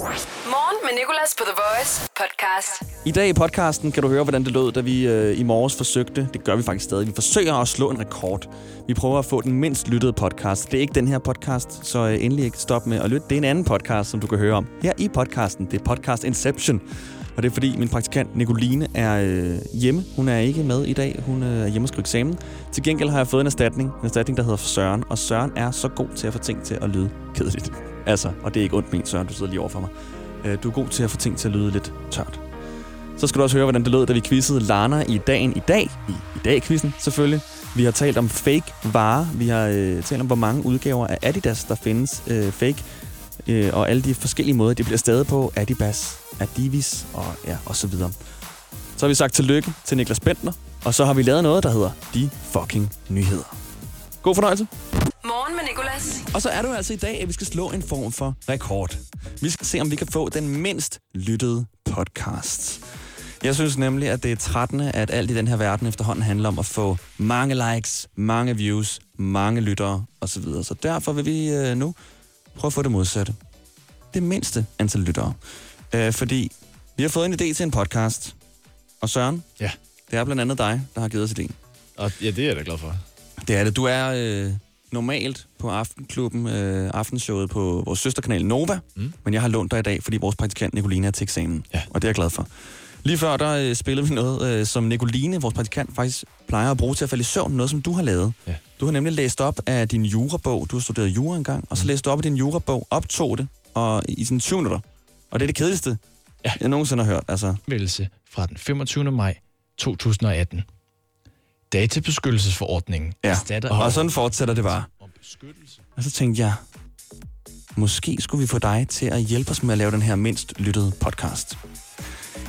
Morgen med Nicolas på The Voice podcast. I dag i podcasten kan du høre, hvordan det lød, da vi øh, i morges forsøgte, det gør vi faktisk stadig, vi forsøger at slå en rekord. Vi prøver at få den mindst lyttede podcast. Det er ikke den her podcast, så øh, endelig ikke stop med at lytte. Det er en anden podcast, som du kan høre om her i podcasten. Det er podcast Inception. Og det er fordi min praktikant Nicoline er øh, hjemme. Hun er ikke med i dag. Hun øh, er hjemme og skrive eksamen. Til gengæld har jeg fået en erstatning. En erstatning, der hedder Søren. Og Søren er så god til at få ting til at lyde kedeligt. Altså, og det er ikke ondt ment, Søren. Du sidder lige over for mig. Øh, du er god til at få ting til at lyde lidt tørt. Så skal du også høre, hvordan det lød, da vi quizzede Lana i dagen i dag. I, i dag-quizzen, selvfølgelig. Vi har talt om fake varer. Vi har øh, talt om, hvor mange udgaver af Adidas, der findes øh, fake. Øh, og alle de forskellige måder, det bliver stadig på. Adibas, Adivis og, ja, og så videre. Så har vi sagt tillykke til Niklas Bentner. Og så har vi lavet noget, der hedder De Fucking Nyheder. God fornøjelse. Med Nicolas. Og så er det jo altså i dag, at vi skal slå en form for rekord. Vi skal se, om vi kan få den mindst lyttede podcast. Jeg synes nemlig, at det er 13. at alt i den her verden efterhånden handler om at få mange likes, mange views, mange lyttere osv. Så derfor vil vi øh, nu prøve at få det modsatte. Det mindste antal lyttere. Øh, fordi vi har fået en idé til en podcast. Og Søren, Ja. det er blandt andet dig, der har givet os idéen. Og ja, det er jeg da glad for. Det er det. Du er øh, normalt på Aftenklubben, øh, aftenshowet på vores søsterkanal Nova, mm. men jeg har lånt dig i dag, fordi vores praktikant Nicoline er til eksamen. Ja. Og det er jeg glad for. Lige før, der øh, spillede vi noget, øh, som Nicoline, vores praktikant, faktisk plejer at bruge til at falde i søvn. Noget, som du har lavet. Ja. Du har nemlig læst op af din jurabog. Du har studeret jura engang, og så læste du op af din jurabog, optog det, og i sådan 20 minutter. Og det er det kedeligste, Ja. jeg nogensinde har hørt. Altså, Meldelse fra den 25. maj 2018. Databeskyttelsesforordningen ja. erstatter... Og sådan fortsætter det bare. Og så tænkte jeg, måske skulle vi få dig til at hjælpe os med at lave den her mindst lyttede podcast.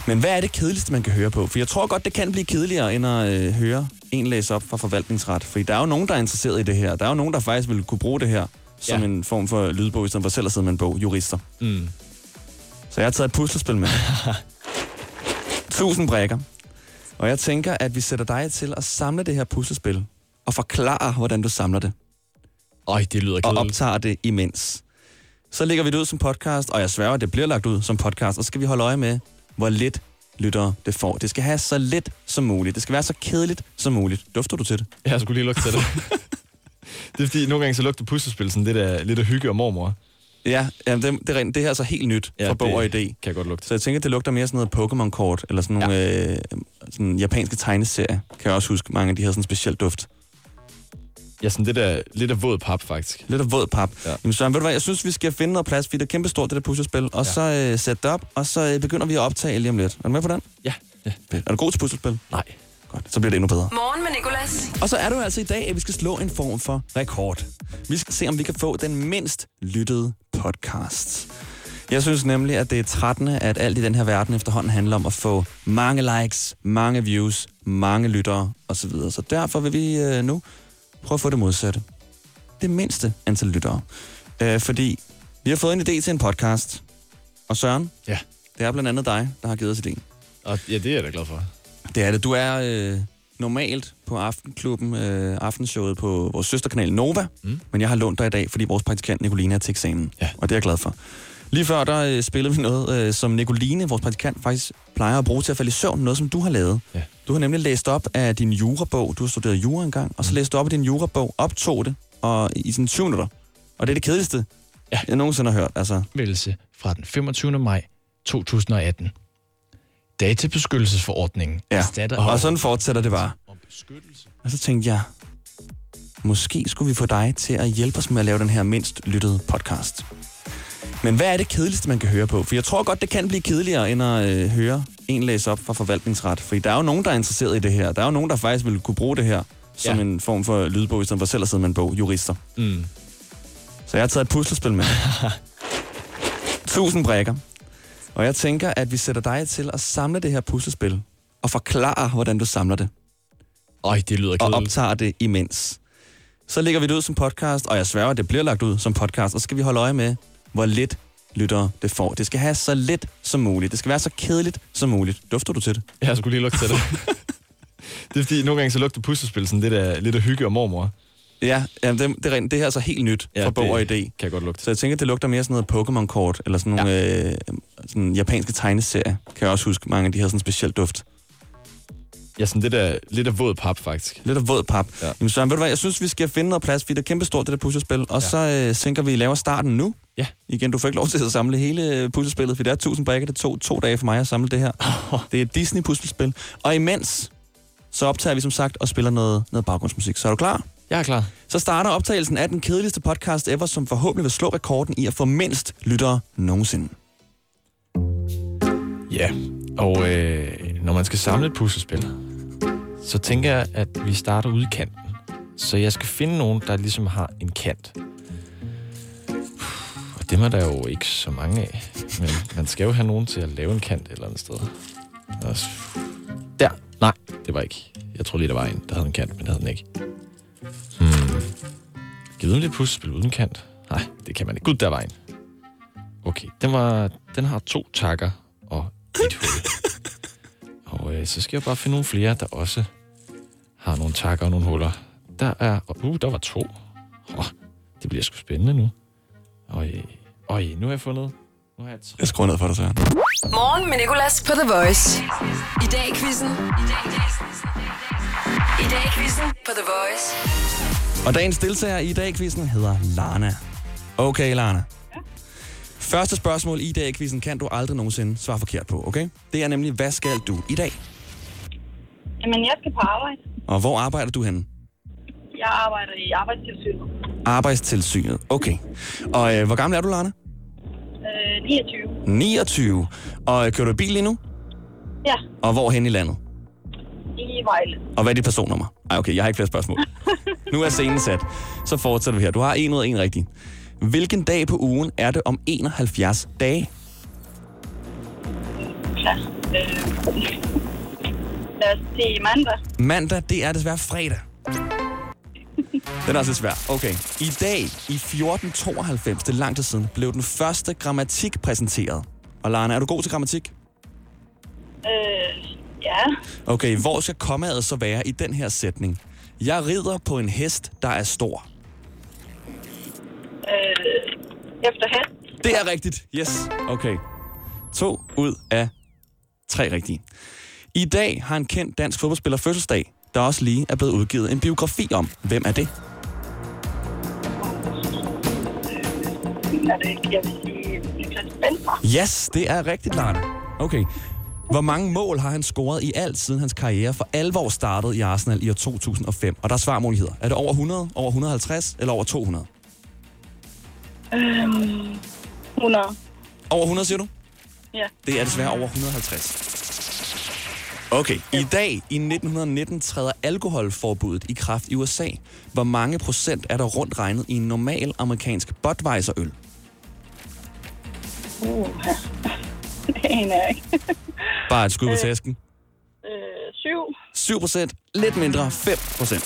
Men hvad er det kedeligste, man kan høre på? For jeg tror godt, det kan blive kedeligere, end at øh, høre en læse op fra forvaltningsret. For der er jo nogen, der er interesseret i det her. Der er jo nogen, der faktisk vil kunne bruge det her som Ja. en form for lydbog, i stedet for selv at sidde med en bog, jurister. Mm. Så jeg har taget et puslespil med. Tusind brækker. Og jeg tænker, at vi sætter dig til at samle det her puslespil og forklare, hvordan du samler det Øj, det lyder og kedeligt. optager det imens. Så lægger vi det ud som podcast, og jeg sværger, det bliver lagt ud som podcast, og så skal vi holde øje med, hvor lidt lyttere det får. Det skal have så lidt som muligt. Det skal være så kedeligt som muligt. Dufter du til det? Jeg skulle lige lugte til det. det er fordi, nogle gange så lugter puslespil sådan lidt af, lidt af hygge og mormor. Ja, jamen det, det, er, rent- det her er så helt nyt ja, fra bog og idé. Kan jeg godt lugte. Så jeg tænker, det lugter mere sådan noget Pokémon-kort, eller sådan nogle ja. øh, sådan japanske tegneserier. Kan jeg også huske, mange af de har sådan en speciel duft. Ja, sådan lidt af, lidt af våd pap, faktisk. Lidt af våd pap. Ja. Ja. Jamen Søren, ved du hvad, jeg synes, vi skal finde noget plads, fordi det er kæmpe stort, det der puslespil. Og ja. så øh, sætte det op, og så øh, begynder vi at optage lige om lidt. Er du med på den? Ja. ja. Er du god til puslespil? Nej. Godt, så bliver det endnu bedre. Morgen med Nicolas. Og så er det jo altså i dag, at vi skal slå en form for rekord. Vi skal se, om vi kan få den mindst lyttede podcast. Jeg synes nemlig, at det er 13. at alt i den her verden efterhånden handler om at få mange likes, mange views, mange lyttere osv. Så derfor vil vi øh, nu prøve at få det modsatte. Det mindste antal lyttere. Øh, fordi vi har fået en idé til en podcast. Og Søren, Ja. det er blandt andet dig, der har givet os idéen. Og ja, det er jeg da glad for. Det er det. Du er øh, normalt på Aftenklubben, øh, aftenshowet på vores søsterkanal Nova, mm. men jeg har lånt dig i dag, fordi vores praktikant Nicoline er til eksamen. Ja. Og det er jeg glad for. Lige før, der øh, spillede vi noget, øh, som Nicoline, vores praktikant, faktisk plejer at bruge til at falde i søvn. Noget, som du har lavet. Ja. Du har nemlig læst op af din jurabog. Du har studeret jura engang, og så læste du op af din jurabog, optog det, og i sådan 20 minutter. Og det er det kedeligste, Ja. jeg nogensinde har hørt. Altså, Meldelse fra den 25. maj 2018. Databeskyttelsesforordningen ja. erstatter... Og sådan fortsætter det bare. Og så tænkte jeg, måske skulle vi få dig til at hjælpe os med at lave den her mindst lyttede podcast. Men hvad er det kedeligste, man kan høre på? For jeg tror godt, det kan blive kedeligere, end at øh, høre en læse op fra forvaltningsret. For der er jo nogen, der er interesseret i det her. Der er jo nogen, der faktisk vil kunne bruge det her som Ja. en form for lydbog, i stedet for selv at sidde med en bog, jurister. Mm. Så jeg har taget et puslespil med. Tusind brækker. Og jeg tænker, at vi sætter dig til at samle det her puslespil og forklare, hvordan du samler det Øj, det lyder og kedeligt. optager det imens. Så lægger vi det ud som podcast, og jeg sværger, det bliver lagt ud som podcast, og så skal vi holde øje med, hvor lidt lyttere det får. Det skal have så lidt som muligt. Det skal være så kedeligt som muligt. Dufter du til det? Jeg skulle lige lugte til det. det er fordi, nogle gange så lugter puslespil sådan lidt af, lidt af hygge og mormor. Ja, ja det, det, er rent. det her er altså helt nyt ja, fra bog og idé. kan jeg godt lugte. Så jeg tænker, det lugter mere sådan noget Pokémon-kort, eller sådan nogle ja. øh, sådan japanske tegneserier. Kan jeg også huske, mange af de har sådan en speciel duft. Ja, sådan det der, lidt af våd pap, faktisk. Lidt af våd pap. Ja. Jamen Søren, ved du hvad, jeg synes, vi skal finde noget plads, fordi det er kæmpestort, det der puslespil. Og ja. så øh, tænker vi, laver starten nu. Ja. Igen, du får ikke lov til at samle hele øh, puslespillet, for det er 1000 brækker. Det tog to dage for mig at samle det her. Oh. Det er et Disney-puslespil. Og imens, så optager vi som sagt og spiller noget, noget baggrundsmusik. Så er du klar? Jeg er klar. Så starter optagelsen af den kedeligste podcast ever, som forhåbentlig vil slå rekorden i at få mindst lyttere nogensinde. Ja, og øh, når man skal samle et puslespil, så tænker jeg, at vi starter ude i kanten. Så jeg skal finde nogen, der ligesom har en kant. Og det er der jo ikke så mange af. Men man skal jo have nogen til at lave en kant et eller andet sted. Der. Nej, det var ikke. Jeg tror lige, der var en, der havde en kant, men det havde den ikke. Givet lidt puslespil uden kant? Nej, det kan man ikke. Gud, der var en. Okay, den, var, den har to takker og et hul. Og øh, så skal jeg bare finde nogle flere, der også har nogle takker og nogle huller. Der er... Uh, der var to. Oh, det bliver sgu spændende nu. Øj, øj, nu har jeg fundet... Nu har jeg tre. Jeg skruer ned for dig, Søren. Morgen med Nicolas på The Voice. I dag i quizzen. I dag i I dag i quizzen på The Voice. Og dagens deltager i dag i quizzen hedder Lana. Okay, Lana. Første spørgsmål i dag i quizzen kan du aldrig nogensinde svare forkert på, okay? Det er nemlig, hvad skal du i dag? Jamen, jeg skal på arbejde. Og hvor arbejder du henne? Jeg arbejder i arbejdstilsynet. Arbejdstilsynet, okay. Og øh, hvor gammel er du, Lana? Øh, 29. 29. Og øh, kører du bil lige nu? Ja, Og hvor hen i landet? i Vejle. Og hvad er dit personnummer? Ej, okay, jeg har ikke flere spørgsmål. nu er scenen sat. Så fortsætter vi her. Du har en ud af en rigtig. Hvilken dag på ugen er det om 71 dage? Ja. Lad os sige mandag. Mandag, det er desværre fredag. Den er også lidt svær. Okay. I dag, i 1492, det er lang tid siden, blev den første grammatik præsenteret. Og Lana, er du god til grammatik? Øh, ja. Okay, hvor skal kommaet så være i den her sætning? Jeg rider på en hest, der er stor. Øh, efter hest. Det er rigtigt. Yes. Okay. To ud af tre rigtige. I dag har en kendt dansk fodboldspiller fødselsdag, der også lige er blevet udgivet en biografi om. Hvem er det? Er det ikke, jeg vil sige, Niklas Bentner. Yes, det er rigtigt, Lana. Okay. Hvor mange mål har han scoret i alt, siden hans karriere for alvor startede i Arsenal i år 2005? Og der er svarmuligheder. Er det over 100, over 150 eller over 200? Øhm, 100. Over 100, siger du? Ja. Det er desværre over 150. Okay, i dag i 1919 træder alkoholforbuddet i kraft i USA. Hvor mange procent er der rundt regnet i en normal amerikansk Budweiser-øl? Uh, det aner jeg ikke. Bare et skud på tasken. øh, 7. 7 procent, lidt mindre, 5 procent.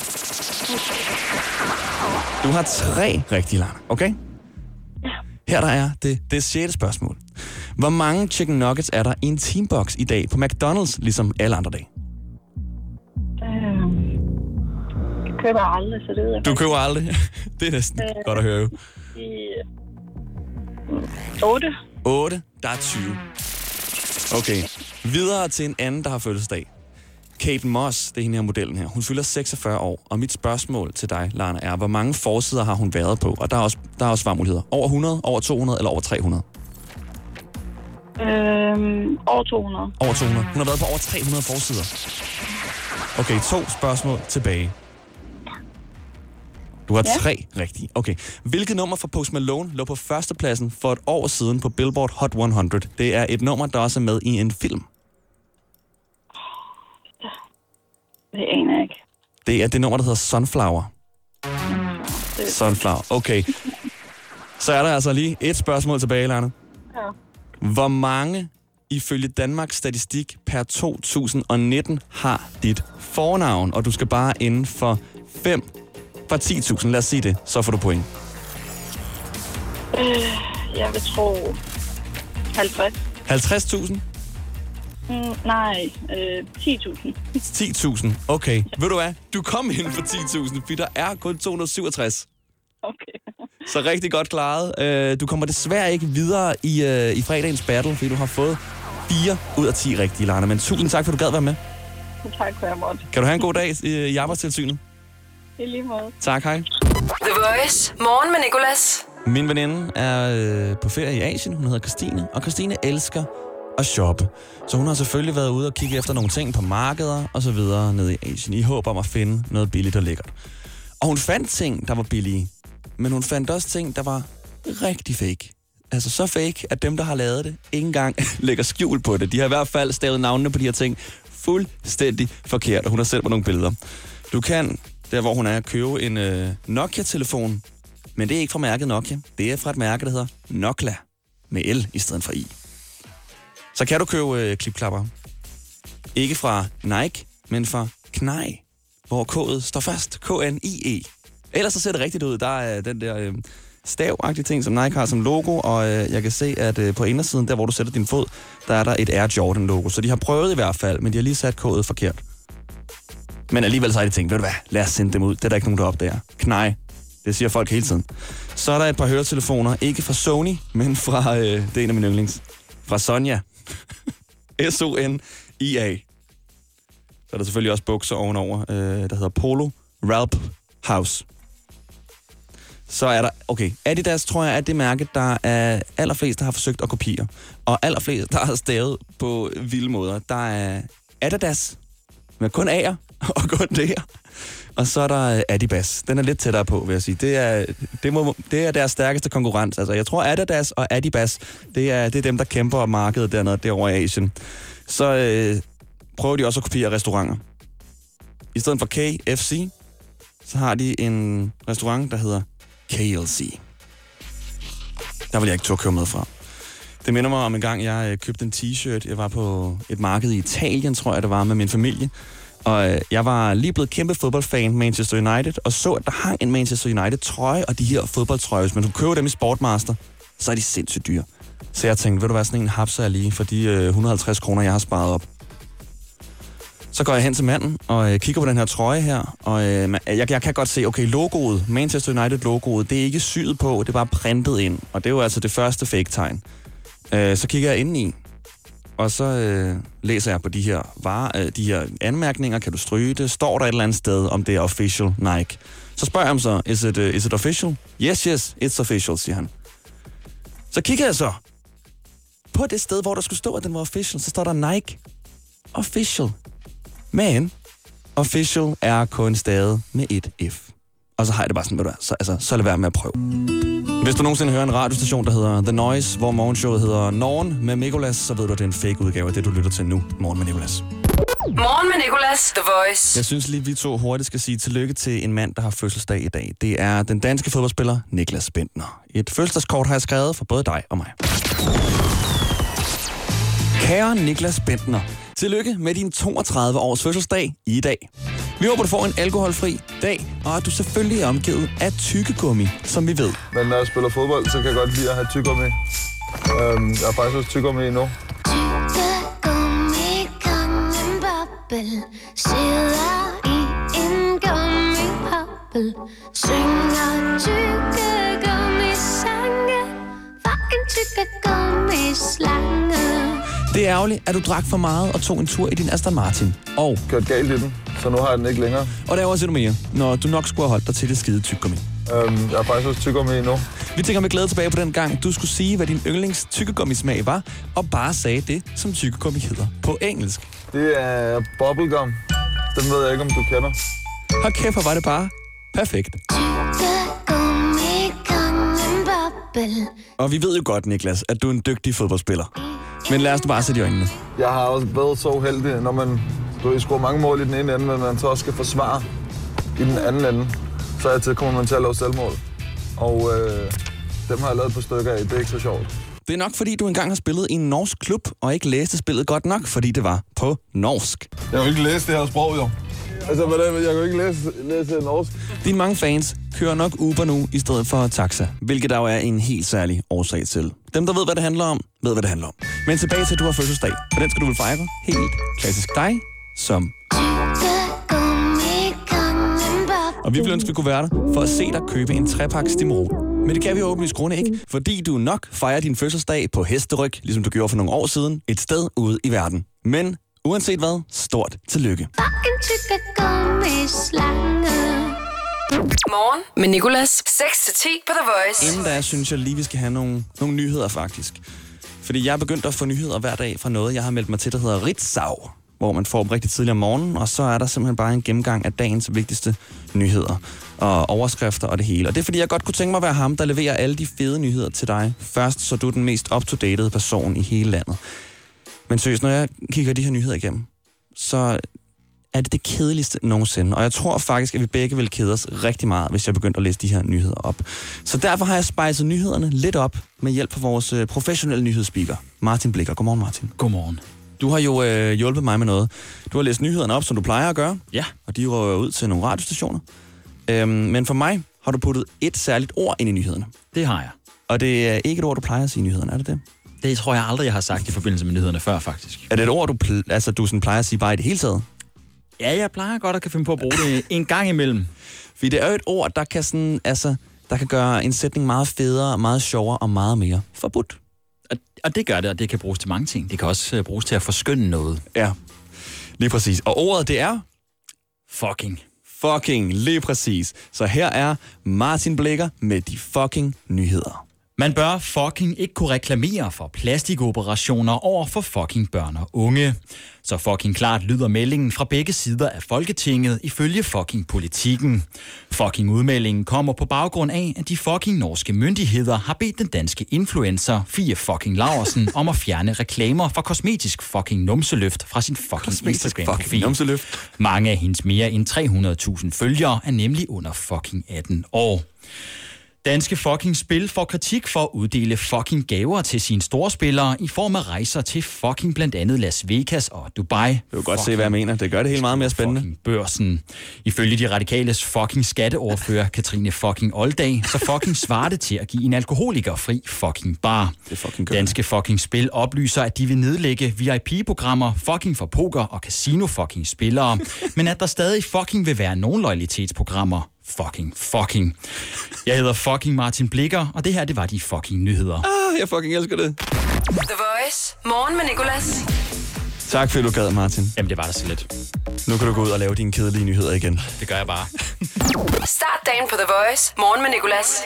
Du har tre rigtige, Lana, okay? Her der er det, det sjette spørgsmål. Hvor mange chicken nuggets er der i en teambox i dag på McDonald's, ligesom alle andre dage? Øhm, jeg køber aldrig, så det ved jeg Du køber aldrig. det er næsten Øh. godt at høre. jo. I 8. 8, der er 20. Okay, videre til en anden, der har fødselsdag. Kate Moss, det er hende her modellen her. Hun fylder 46 år, og mit spørgsmål til dig, Lana, er, hvor mange forsider har hun været på? Og der er også, der er også svarmuligheder. Over 100, over 200 eller over 300? Øhm, over 200. Over 200. Hun har været på over 300 forsider. Okay, to spørgsmål tilbage. Du har Ja. tre rigtige. Okay. Hvilket nummer fra Post Malone lå på førstepladsen for et år siden på Billboard Hot 100? Det er et nummer, der også er med i en film. Det aner jeg ikke. Det er det nummer, der hedder Sunflower. Det, Sunflower. Okay. Så er der altså lige et spørgsmål tilbage, Lana. ja. Hvor mange ifølge Danmarks statistik per 2019 har dit fornavn? Og du skal bare inden for 5 fra 10.000, lad os sige det, så får du point. Jeg vil tro 50. 50.000? Mm, nej, øh, 10.000. 10.000. Okay. Ved du hvad? Du kom ind for 10.000, fordi der er kun 267. Okay. Så rigtig godt klaret. Øh, Du kommer desværre ikke videre i, øh, i fredagens battle, fordi du har fået 4 ud af 10 rigtige, Lana. Men tusind tak, for du gad være med. Tak for at måtte. Kan du have en god dag øh, i arbejdstilsynet? I lige måde. Tak, hej. The Voice. Morgen med Nicolas. Min veninde er øh, på ferie i Asien. Hun hedder Christine, og Christine elsker at shoppe. Så hun har selvfølgelig været ude og kigge efter nogle ting på markeder og så videre nede i Asien, i håb om at finde noget billigt og lækkert. Og hun fandt ting, der var billige, men hun fandt også ting, der var rigtig fake. Altså så fake, at dem, der har lavet det, ikke engang lægger skjul på det. De har i hvert fald stavet navnene på de her ting fuldstændig forkert, og hun har selv på nogle billeder. Du kan, der hvor hun er, købe en øh, Nokia-telefon, men det er ikke fra mærket Nokia. Det er fra et mærke, der hedder Nokla, med L i stedet for I. Så kan du købe øh, klipklapper. Ikke fra Nike, men fra Knaj, hvor K'et står fast. K-N-I-E. Ellers så ser det rigtigt ud. Der er den der øh, stavagtige ting, som Nike har som logo, og øh, jeg kan se, at øh, på indersiden, der hvor du sætter din fod, der er der et Air Jordan-logo. Så de har prøvet i hvert fald, men de har lige sat K'et forkert. Men alligevel så har de tænkt, ved du hvad, lad os sende dem ud. Det er der ikke nogen, der opdager. Knej. Det siger folk hele tiden. Så er der et par høretelefoner, ikke fra Sony, men fra, øh, det er en af mine yndlings, fra Sonja. S-O-N-I-A. Så er der selvfølgelig også bukser ovenover, øh, der hedder Polo Ralph House. Så er der, okay, Adidas tror jeg er det mærke, der er allerflest, der har forsøgt at kopiere. Og allerflest, der har stavet på vilde måder. Der er Adidas, med kun A'er og gå D'er. Og så er der Adidas. Adibas. Den er lidt tættere på, vil jeg sige. Det er, det må, det er deres stærkeste konkurrent. Altså, jeg tror, Adidas og Adibas, det er, det er dem, der kæmper om markedet dernede, derovre i Asien. Så øh, prøver de også at kopiere restauranter. I stedet for KFC, så har de en restaurant, der hedder KLC. Der vil jeg ikke turde køre med fra. Det minder mig om en gang, jeg øh, købte en t-shirt. Jeg var på et marked i Italien, tror jeg det var, med min familie. Og øh, jeg var lige blevet kæmpe fodboldfan Manchester United, og så, at der hang en Manchester United-trøje, og de her fodboldtrøjer, hvis man kunne købe dem i Sportmaster, så er de sindssygt dyre. Så jeg tænkte, ved du hvad, sådan en hapser jeg lige for de øh, 150 kroner, jeg har sparet op. Så går jeg hen til manden og øh, kigger på den her trøje her, og øh, jeg, jeg kan godt se, okay, logoet, Manchester United-logoet, det er ikke syet på, det er bare printet ind, og det er jo altså det første fake-tegn. Øh, så kigger jeg ind i, og så øh, læser jeg på de her, varer, øh, de her anmærkninger, kan du stryge det, står der et eller andet sted, om det er official Nike. Så spørger jeg ham så, is it, uh, is it official? Yes, yes, it's official, siger han. Så kigger jeg så på det sted, hvor der skulle stå, at den var official, så står der Nike official. Men official er kun stadig med et F. Og så har jeg det bare sådan, ved du hvad, så, altså, så lad være med at prøve. Hvis du nogensinde hører en radiostation, der hedder The Noise, hvor morgenshowet hedder Norn med Nicolas, så ved du, at det er en fake udgave af det, du lytter til nu. Morgen med Nicolas. Morgen med Nicolas. The Voice. Jeg synes lige, vi to hurtigt skal sige tillykke til en mand, der har fødselsdag i dag. Det er den danske fodboldspiller Niklas Bentner. Et fødselsdagskort har jeg skrevet for både dig og mig. Kære Niklas Bentner, tillykke med din 32 års fødselsdag i dag. Vi håber, du får en alkoholfri dag, og at du selvfølgelig er omgivet af tykkegummi, som vi ved. Men når jeg spiller fodbold, så kan jeg godt lide at have tyggegummi. Øhm, jeg har faktisk også tyggegummi nu. Tyggegummi, kongen boble Sidder i en gummihoppel Synger tyggegummi sange For en tyggegummi slange Det er ærgerligt, at du drak for meget og tog en tur i din Aston Martin. Og, Kørt galt i den, så nu har jeg den ikke længere. og der er også endnu mere, når du nok skulle have holdt dig til det skide tyggegummi. Øhm, jeg har faktisk også tyggegummi nu. Vi tænker med glæde tilbage på den gang, du skulle sige, hvad din yndlings tykkegummismag var, og bare sagde det, som tykkegummi hedder på engelsk. Det er bubblegum. Den ved jeg ikke, om du kender. Hold kæft, hvor var det bare perfekt. Tyggegummi, Og vi ved jo godt, Niklas, at du er en dygtig fodboldspiller. Men lad os nu bare sætte i øjnene. Jeg har også været så uheldig, når man du ved, scorer mange mål i den ene ende, men man så også skal forsvare i den anden ende. Så er til kommer man til at lave selvmål. Og øh, dem har jeg lavet på stykker af. Det er ikke så sjovt. Det er nok, fordi du engang har spillet i en norsk klub, og ikke læste spillet godt nok, fordi det var på norsk. Jeg jo ikke læse det her sprog, jo. Altså, hvordan, jeg kan ikke læse, læse norsk. Dine mange fans kører nok Uber nu i stedet for taxa, hvilket der jo er en helt særlig årsag til. Dem, der ved, hvad det handler om, ved, hvad det handler om. Men tilbage til, at du har fødselsdag. og den skal du vel fejre helt klassisk dig, som Og vi vil ønske, at vi kunne være der for at se dig købe en trepakke Stimorol. Men det kan vi åbenlyst grunde ikke, fordi du nok fejrer din fødselsdag på hesteryg, ligesom du gjorde for nogle år siden, et sted ude i verden. Men uanset hvad, stort tillykke. Fucking tyggegummi-slange. Morgen med Nicolas. 6-10 på The Voice. Inden da synes jeg lige, vi skal have nogle, nogle nyheder faktisk. Fordi jeg er begyndt at få nyheder hver dag fra noget, jeg har meldt mig til, der hedder Ritzau. Hvor man får dem rigtig tidligt om morgenen, og så er der simpelthen bare en gennemgang af dagens vigtigste nyheder og overskrifter og det hele. Og det er fordi, jeg godt kunne tænke mig at være ham, der leverer alle de fede nyheder til dig først, så du er den mest up-to-date person i hele landet. Men seriøst, når jeg kigger de her nyheder igennem, så er det det kedeligste nogensinde. Og jeg tror faktisk, at vi begge vil kede os rigtig meget, hvis jeg begyndte at læse de her nyheder op. Så derfor har jeg spejset nyhederne lidt op med hjælp fra vores øh, professionelle nyhedsspeaker, Martin Blikker. Godmorgen, Martin. Godmorgen. Du har jo øh, hjulpet mig med noget. Du har læst nyhederne op, som du plejer at gøre, Ja, og de rører ud til nogle radiostationer. Øhm, men for mig har du puttet et særligt ord ind i nyhederne. det har jeg. Og det er ikke et ord, du plejer at sige i nyhederne, er det det? Det tror jeg aldrig, jeg har sagt i forbindelse med nyhederne før, faktisk. Er det et ord, du, pl- altså, du sådan plejer at sige bare i det hele taget? Ja, jeg plejer godt at kan finde på at bruge det en gang imellem. Fordi det er jo et ord, der kan, sådan, altså, der kan gøre en sætning meget federe, meget sjovere og meget mere forbudt. Og, og det gør det, og det kan bruges til mange ting. Det kan også øh, bruges til at forskynde noget. Ja, lige præcis. Og ordet, det er Fucking. fucking lige præcis. Så her er Martin Blikker med de fucking nyheder. Man bør fucking ikke kunne reklamere for plastikoperationer over for fucking børn og unge. Så fucking klart lyder meldingen fra begge sider af Folketinget ifølge fucking politikken. Fucking udmeldingen kommer på baggrund af, at de fucking norske myndigheder har bedt den danske influencer Fie fucking Laversen om at fjerne reklamer for kosmetisk fucking numseløft fra sin fucking Instagram-profil. numseløft. Mange af hendes mere end 300.000 følgere er nemlig under fucking 18 år. Danske fucking spil får kritik for at uddele fucking gaver til sine storspillere i form af rejser til fucking blandt andet Las Vegas og Dubai. Du kan godt se, hvad jeg mener. Det gør det helt meget mere spændende. Børsen. Ifølge de radikales fucking skatteordfører Katrine fucking Oldag, så fucking svarer det til at give en alkoholiker fri fucking bar. Det fucking gør Danske fucking spil oplyser, at de vil nedlægge VIP-programmer fucking for poker og casino fucking spillere, men at der stadig fucking vil være nogle loyalitetsprogrammer. Fucking, fucking. Jeg hedder fucking Martin Blikker, og det her, det var de fucking nyheder. Ah, jeg fucking elsker det. The Voice. Morgen med Nicolas. Tak fordi du gad, Martin. Jamen, det var da så lidt. Nu kan du gå ud og lave dine kedelige nyheder igen. Det gør jeg bare. Start dagen på The Voice. Morgen med Nicolas.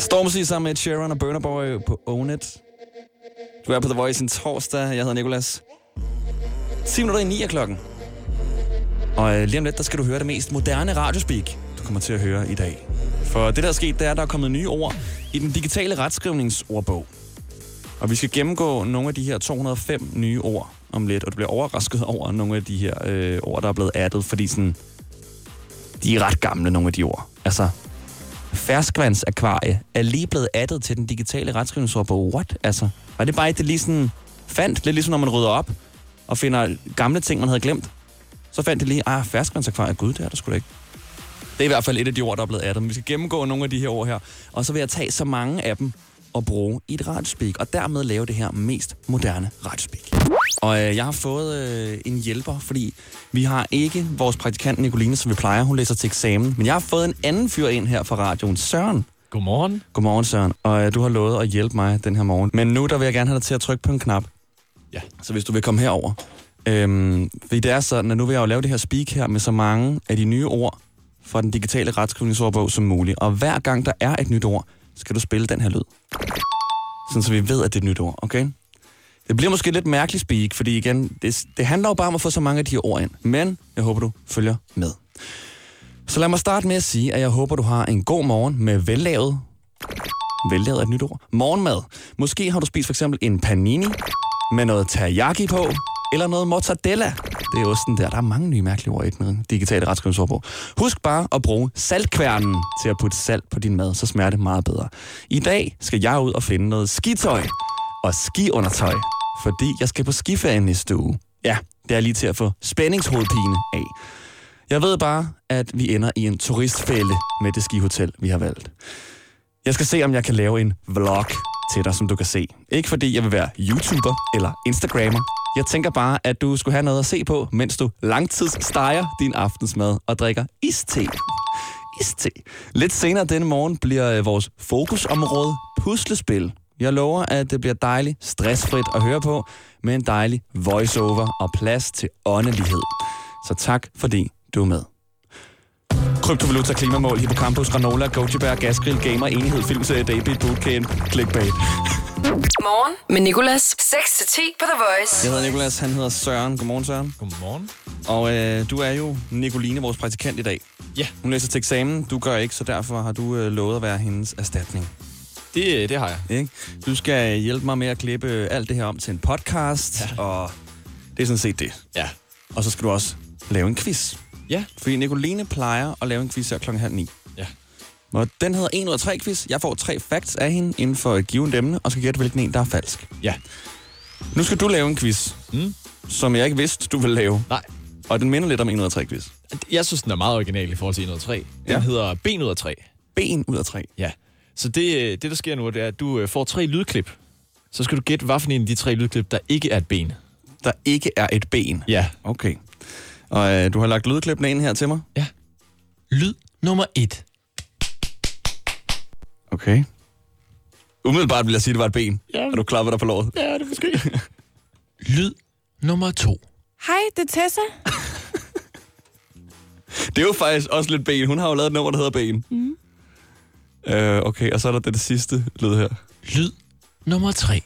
Stormzy sammen med Sharon og Burner Boy på Own It. Du er på The Voice en torsdag. Jeg hedder Nikolas. 10 minutter i 9 klokken. Og øh, lige om lidt, der skal du høre det mest moderne radiospeak, du kommer til at høre i dag. For det, der er sket, det er, at der er kommet nye ord i den digitale retskrivningsordbog. Og vi skal gennemgå nogle af de her 205 nye ord om lidt, og du bliver overrasket over nogle af de her øh, ord, der er blevet addet, fordi sådan, de er ret gamle, nogle af de ord. Altså, ferskvandsakvarie er lige blevet addet til den digitale retskrivningsordbog. What? Altså, var det bare ikke det lige sådan fandt? Lidt ligesom når man rydder op og finder gamle ting, man havde glemt. Så fandt det lige, ah, ferskvandsakvarie, gud, det er der sgu da ikke. Det er i hvert fald et af de ord, der er blevet addet. Men vi skal gennemgå nogle af de her ord her, og så vil jeg tage så mange af dem og bruge i et radiospeak, og dermed lave det her mest moderne radiospeak. Og øh, jeg har fået øh, en hjælper, fordi vi har ikke vores praktikant Nicoline, som vi plejer. Hun læser til eksamen. Men jeg har fået en anden fyr ind her fra radioen, Søren. Godmorgen. Godmorgen, Søren. Og øh, du har lovet at hjælpe mig den her morgen. Men nu der vil jeg gerne have dig til at trykke på en knap. Ja. Så hvis du vil komme herover. Øhm, fordi det er sådan, at nu vil jeg jo lave det her speak her med så mange af de nye ord fra den digitale retskrivningsordbog som muligt. Og hver gang der er et nyt ord, skal du spille den her lyd. Sådan så vi ved, at det er et nyt ord, okay? Det bliver måske lidt mærkeligt speak, fordi igen, det, det handler jo bare om at få så mange af de her ord ind. Men jeg håber, du følger med. Så lad mig starte med at sige, at jeg håber, du har en god morgen med vellavet. Vellavet er et nyt ord. Morgenmad. Måske har du spist for eksempel en panini med noget teriyaki på, eller noget mozzarella. Det er osten der. Der er mange nye mærkelige ord i den digitale retskrivningsordbog. Husk bare at bruge saltkværnen til at putte salt på din mad, så smager det meget bedre. I dag skal jeg ud og finde noget skitøj og skiundertøj fordi jeg skal på skiferie næste uge. Ja, det er lige til at få spændingshovedpine af. Jeg ved bare, at vi ender i en turistfælde med det skihotel, vi har valgt. Jeg skal se, om jeg kan lave en vlog til dig, som du kan se. Ikke fordi jeg vil være YouTuber eller Instagrammer. Jeg tænker bare, at du skulle have noget at se på, mens du langtidssteger din aftensmad og drikker iste. Iste. Lidt senere denne morgen bliver øh, vores fokusområde puslespil. Jeg lover, at det bliver dejligt stressfrit at høre på, med en dejlig voiceover og plads til åndelighed. Så tak, fordi du er med. Kryptovaluta, klimamål, hippocampus, granola, goji-bær, gasgrill, gamer, enighed, filmserie, daybeat, bootcamp, clickbait. Morgen med Nicolas. 6-10 på The Voice. Jeg hedder Nikolas, han hedder Søren. Godmorgen, Søren. Godmorgen. Og øh, du er jo Nicoline, vores praktikant i dag. Ja. Hun læser til eksamen, du gør ikke, så derfor har du øh, lovet at være hendes erstatning. Det, det har jeg. Ikke? Du skal hjælpe mig med at klippe alt det her om til en podcast, ja. og det er sådan set det. Ja. Og så skal du også lave en quiz. Ja. Fordi Nicoline plejer at lave en quiz her klokken halv ni. Ja. Og den hedder 1 ud af 3 quiz. Jeg får tre facts af hende inden for et givet emne, og skal gætte, hvilken en, der er falsk. Ja. Nu skal du lave en quiz, Mm. som jeg ikke vidste, du ville lave. Nej. Og den minder lidt om 1 ud af 3 quiz. Jeg synes, den er meget original i forhold til 103. Den Ja. hedder Ben ud af 3. Ben ud af 3. Ja. Så det, det, der sker nu, det er, at du øh, får tre lydklip. Så skal du gætte, hvad for en af de tre lydklip, der ikke er et ben. Der ikke er et ben. Ja. Okay. Og øh, du har lagt lydklippene ind her til mig. Ja. Lyd nummer et. Okay. Umiddelbart vil jeg sige, at det var et ben. Ja. Og du klapper dig på låret. Ja, det er måske. Lyd nummer to. Hej, det er Tessa. Det er jo faktisk også lidt ben. Hun har jo lavet et nummer, der hedder ben. Mm. Øh, okay, og så er der det, det sidste lyd her. Lyd nummer tre.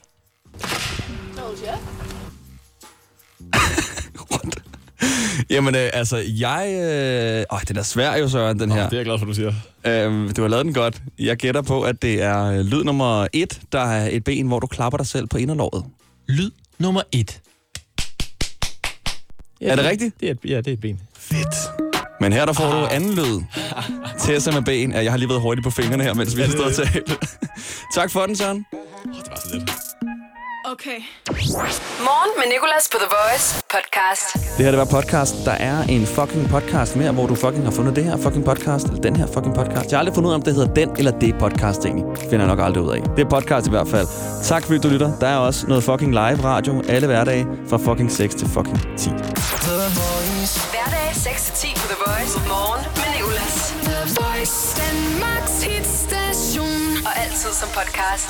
Jamen, øh, altså, jeg... Øh... Åh, den er svær jo, Søren, den her. Det er jeg glad for, du siger. Øhm, du har lavet den godt. Jeg gætter på, at det er øh, lyd nummer et, der er et ben, hvor du klapper dig selv på inderlåret. Lyd nummer et. Ja, Er det rigtigt? Det er et, ja, det er et ben. Fedt. Men her der får ah. du anden lyd. Tessa med ben. Ja, jeg har lige været hurtig på fingrene her, mens vi har stået og talt. tak for den, Søren. Oh, det var så lidt. Okay. Morgen med Nicolas på The Voice podcast. Det her, det var podcast. Der er en fucking podcast mere, hvor du fucking har fundet det her fucking podcast, eller den her fucking podcast. Jeg har aldrig fundet ud af, om det hedder den eller det podcast egentlig. Finder jeg nok aldrig ud af. Det er podcast i hvert fald. Tak fordi du lytter. Der er også noget fucking live radio alle hverdage fra fucking 6 til fucking 10. The Voice. Hverdage 6 til 10 Voice, Danmarks hitstation. Og altid som podcast.